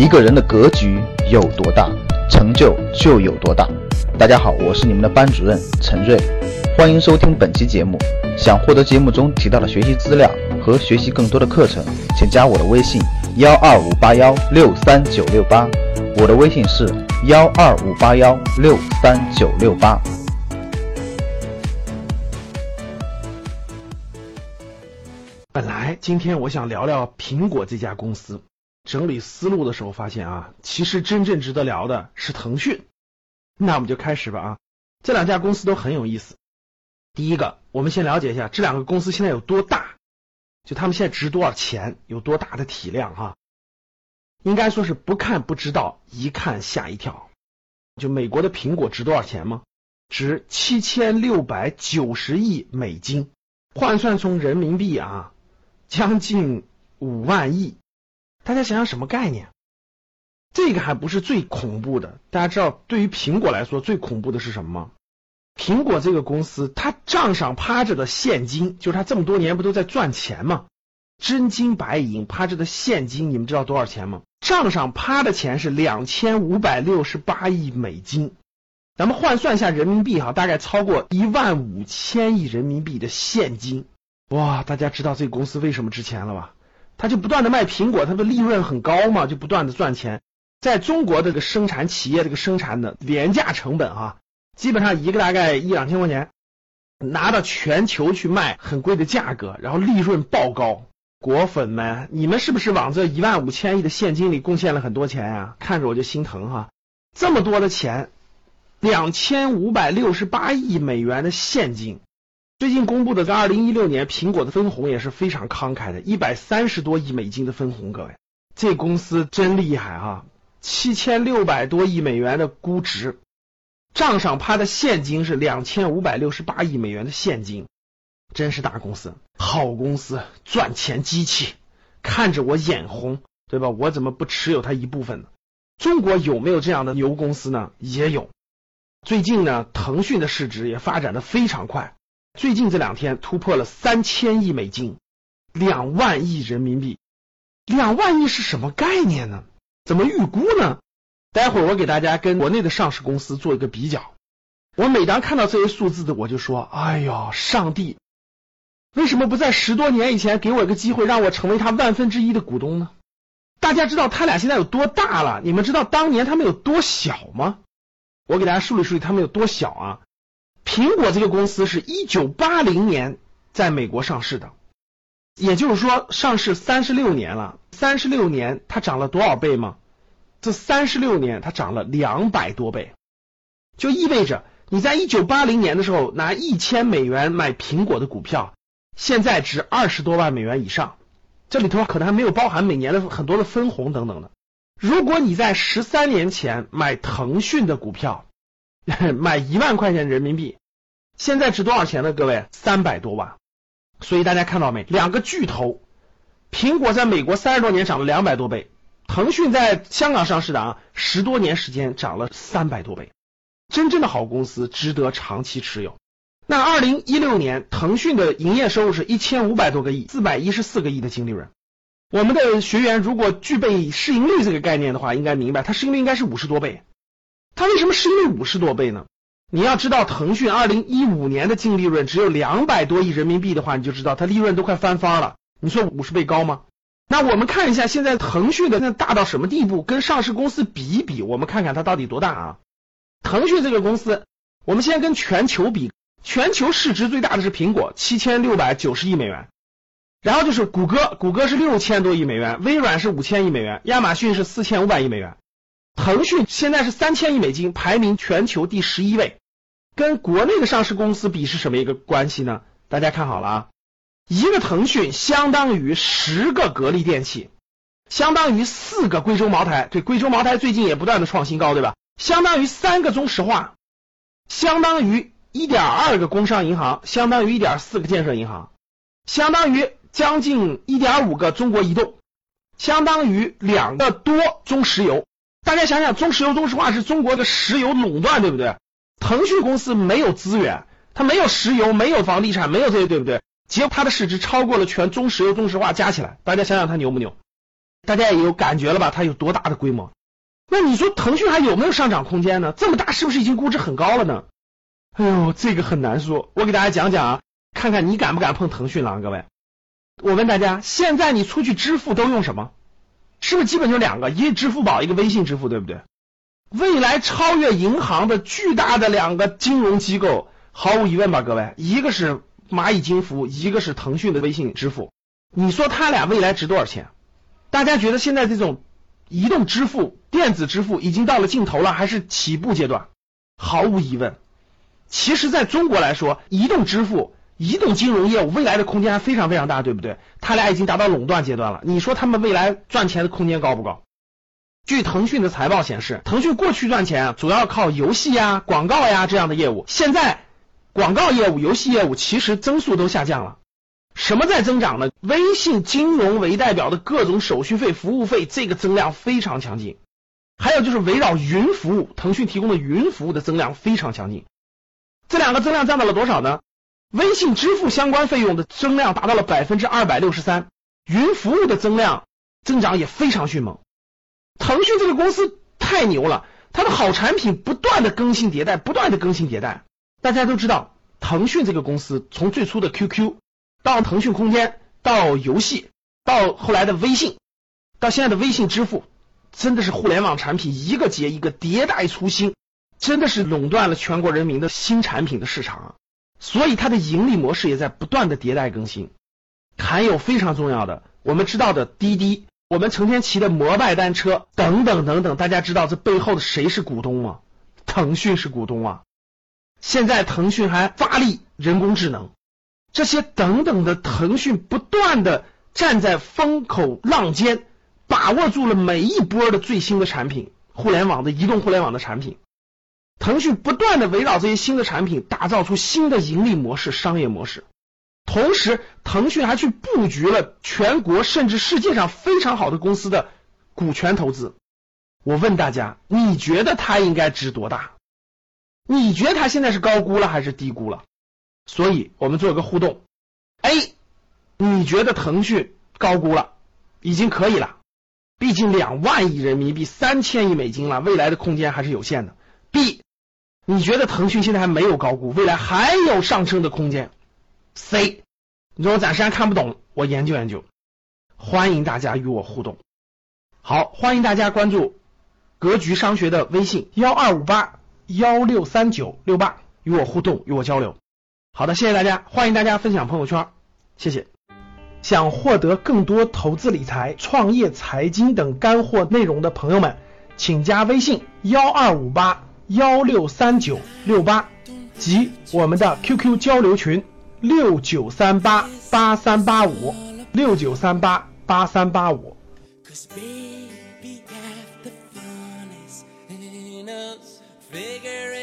一个人的格局有多大，成就就有多大。大家好，我是你们的班主任陈瑞，欢迎收听本期节目。想获得节目中提到的学习资料和学习更多的课程，请加我的微信幺二五八幺六三九六八。我的微信是幺二五八幺六三九六八。本来今天我想聊聊苹果这家公司，整理思路的时候发现啊，其实真正值得聊的是腾讯。那我们就开始吧啊，这两家公司都很有意思。第一个，我们先了解一下这两个公司现在有多大，就他们现在值多少钱，有多大的体量哈。应该说是不看不知道，一看吓一跳。就美国的苹果值多少钱吗？值七千六百九十亿美金，换算成人民币啊。将近五万亿，大家想想什么概念？这个还不是最恐怖的。大家知道，对于苹果来说，最恐怖的是什么吗？苹果这个公司，它账上趴着的现金，就是它这么多年不都在赚钱吗？真金白银趴着的现金，你们知道多少钱吗？账上趴的钱是两千五百六十八亿美金，咱们换算一下人民币哈，大概超过一万五千亿人民币的现金。哇，大家知道这个公司为什么值钱了吧？他就不断的卖苹果，他的利润很高嘛，就不断的赚钱。在中国这个生产企业这个生产的廉价成本啊，基本上一个大概一两千块钱，拿到全球去卖很贵的价格，然后利润爆高。果粉们，你们是不是往这一万五千亿的现金里贡献了很多钱呀？看着我就心疼哈，这么多的钱，两千五百六十八亿美元的现金。最近公布的在二零一六年苹果的分红也是非常慷慨的，一百三十多亿美金的分红，各位，这公司真厉害啊！七千六百多亿美元的估值，账上趴的现金是两千五百六十八亿美元的现金，真是大公司，好公司，赚钱机器，看着我眼红，对吧？我怎么不持有它一部分呢？中国有没有这样的牛公司呢？也有。最近呢，腾讯的市值也发展的非常快。最近这两天突破了三千亿美金，两万亿人民币。两万亿是什么概念呢？怎么预估呢？待会儿我给大家跟国内的上市公司做一个比较。我每当看到这些数字的，我就说：哎呦，上帝，为什么不在十多年以前给我一个机会，让我成为他万分之一的股东呢？大家知道他俩现在有多大了？你们知道当年他们有多小吗？我给大家梳理梳理他们有多小啊？苹果这个公司是一九八零年在美国上市的，也就是说上市三十六年了。三十六年它涨了多少倍吗？这三十六年它涨了两百多倍，就意味着你在一九八零年的时候拿一千美元买苹果的股票，现在值二十多万美元以上。这里头可能还没有包含每年的很多的分红等等的。如果你在十三年前买腾讯的股票，买一万块钱人民币，现在值多少钱呢？各位，三百多万。所以大家看到没？两个巨头，苹果在美国三十多年涨了两百多倍，腾讯在香港上市的啊，十多年时间涨了三百多倍。真正的好公司值得长期持有。那二零一六年，腾讯的营业收入是一千五百多个亿，四百一十四个亿的净利润。我们的学员如果具备市盈率这个概念的话，应该明白，它市盈率应该是五十多倍。它为什么市盈率五十多倍呢？你要知道，腾讯二零一五年的净利润只有两百多亿人民币的话，你就知道它利润都快翻番了。你说五十倍高吗？那我们看一下现在腾讯的那大到什么地步？跟上市公司比一比，我们看看它到底多大啊？腾讯这个公司，我们先跟全球比，全球市值最大的是苹果，七千六百九十亿美元，然后就是谷歌，谷歌是六千多亿美元，微软是五千亿美元，亚马逊是四千五百亿美元。腾讯现在是三千亿美金，排名全球第十一位，跟国内的上市公司比是什么一个关系呢？大家看好了啊，一个腾讯相当于十个格力电器，相当于四个贵州茅台，对，贵州茅台最近也不断的创新高，对吧？相当于三个中石化，相当于一点二个工商银行，相当于一点四个建设银行，相当于将近一点五个中国移动，相当于两个多中石油。大家想想，中石油、中石化是中国的石油垄断，对不对？腾讯公司没有资源，它没有石油，没有房地产，没有这些，对不对？结果它的市值超过了全中石油、中石化加起来。大家想想，它牛不牛？大家也有感觉了吧？它有多大的规模？那你说腾讯还有没有上涨空间呢？这么大是不是已经估值很高了呢？哎呦，这个很难说。我给大家讲讲啊，看看你敢不敢碰腾讯了，各位。我问大家，现在你出去支付都用什么？是不是基本就两个，一支付宝，一个微信支付，对不对？未来超越银行的巨大的两个金融机构，毫无疑问吧，各位，一个是蚂蚁金服，一个是腾讯的微信支付。你说它俩未来值多少钱？大家觉得现在这种移动支付、电子支付已经到了尽头了，还是起步阶段？毫无疑问，其实在中国来说，移动支付。移动金融业务未来的空间还非常非常大，对不对？他俩已经达到垄断阶段了。你说他们未来赚钱的空间高不高？据腾讯的财报显示，腾讯过去赚钱主要靠游戏呀、广告呀这样的业务，现在广告业务、游戏业务其实增速都下降了。什么在增长呢？微信金融为代表的各种手续费、服务费，这个增量非常强劲。还有就是围绕云服务，腾讯提供的云服务的增量非常强劲。这两个增量占到了多少呢？微信支付相关费用的增量达到了百分之二百六十三，云服务的增量增长也非常迅猛。腾讯这个公司太牛了，它的好产品不断的更新迭代，不断的更新迭代。大家都知道，腾讯这个公司从最初的 QQ 到腾讯空间，到游戏，到后来的微信，到现在的微信支付，真的是互联网产品一个接一个迭代出新，真的是垄断了全国人民的新产品的市场。所以它的盈利模式也在不断的迭代更新，还有非常重要的，我们知道的滴滴，我们成天骑的摩拜单车等等等等，大家知道这背后的谁是股东吗？腾讯是股东啊！现在腾讯还发力人工智能，这些等等的，腾讯不断的站在风口浪尖，把握住了每一波的最新的产品，互联网的移动互联网的产品。腾讯不断的围绕这些新的产品，打造出新的盈利模式、商业模式。同时，腾讯还去布局了全国甚至世界上非常好的公司的股权投资。我问大家，你觉得它应该值多大？你觉得它现在是高估了还是低估了？所以我们做个互动。A，你觉得腾讯高估了，已经可以了，毕竟两万亿人民币、三千亿美金了，未来的空间还是有限的。B。你觉得腾讯现在还没有高估，未来还有上升的空间？C，你说我暂时还看不懂，我研究研究。欢迎大家与我互动。好，欢迎大家关注格局商学的微信幺二五八幺六三九六八，与我互动，与我交流。好的，谢谢大家，欢迎大家分享朋友圈，谢谢。想获得更多投资理财、创业、财经等干货内容的朋友们，请加微信幺二五八。幺六三九六八及我们的 QQ 交流群六九三八八三八五六九三八八三八五。Figure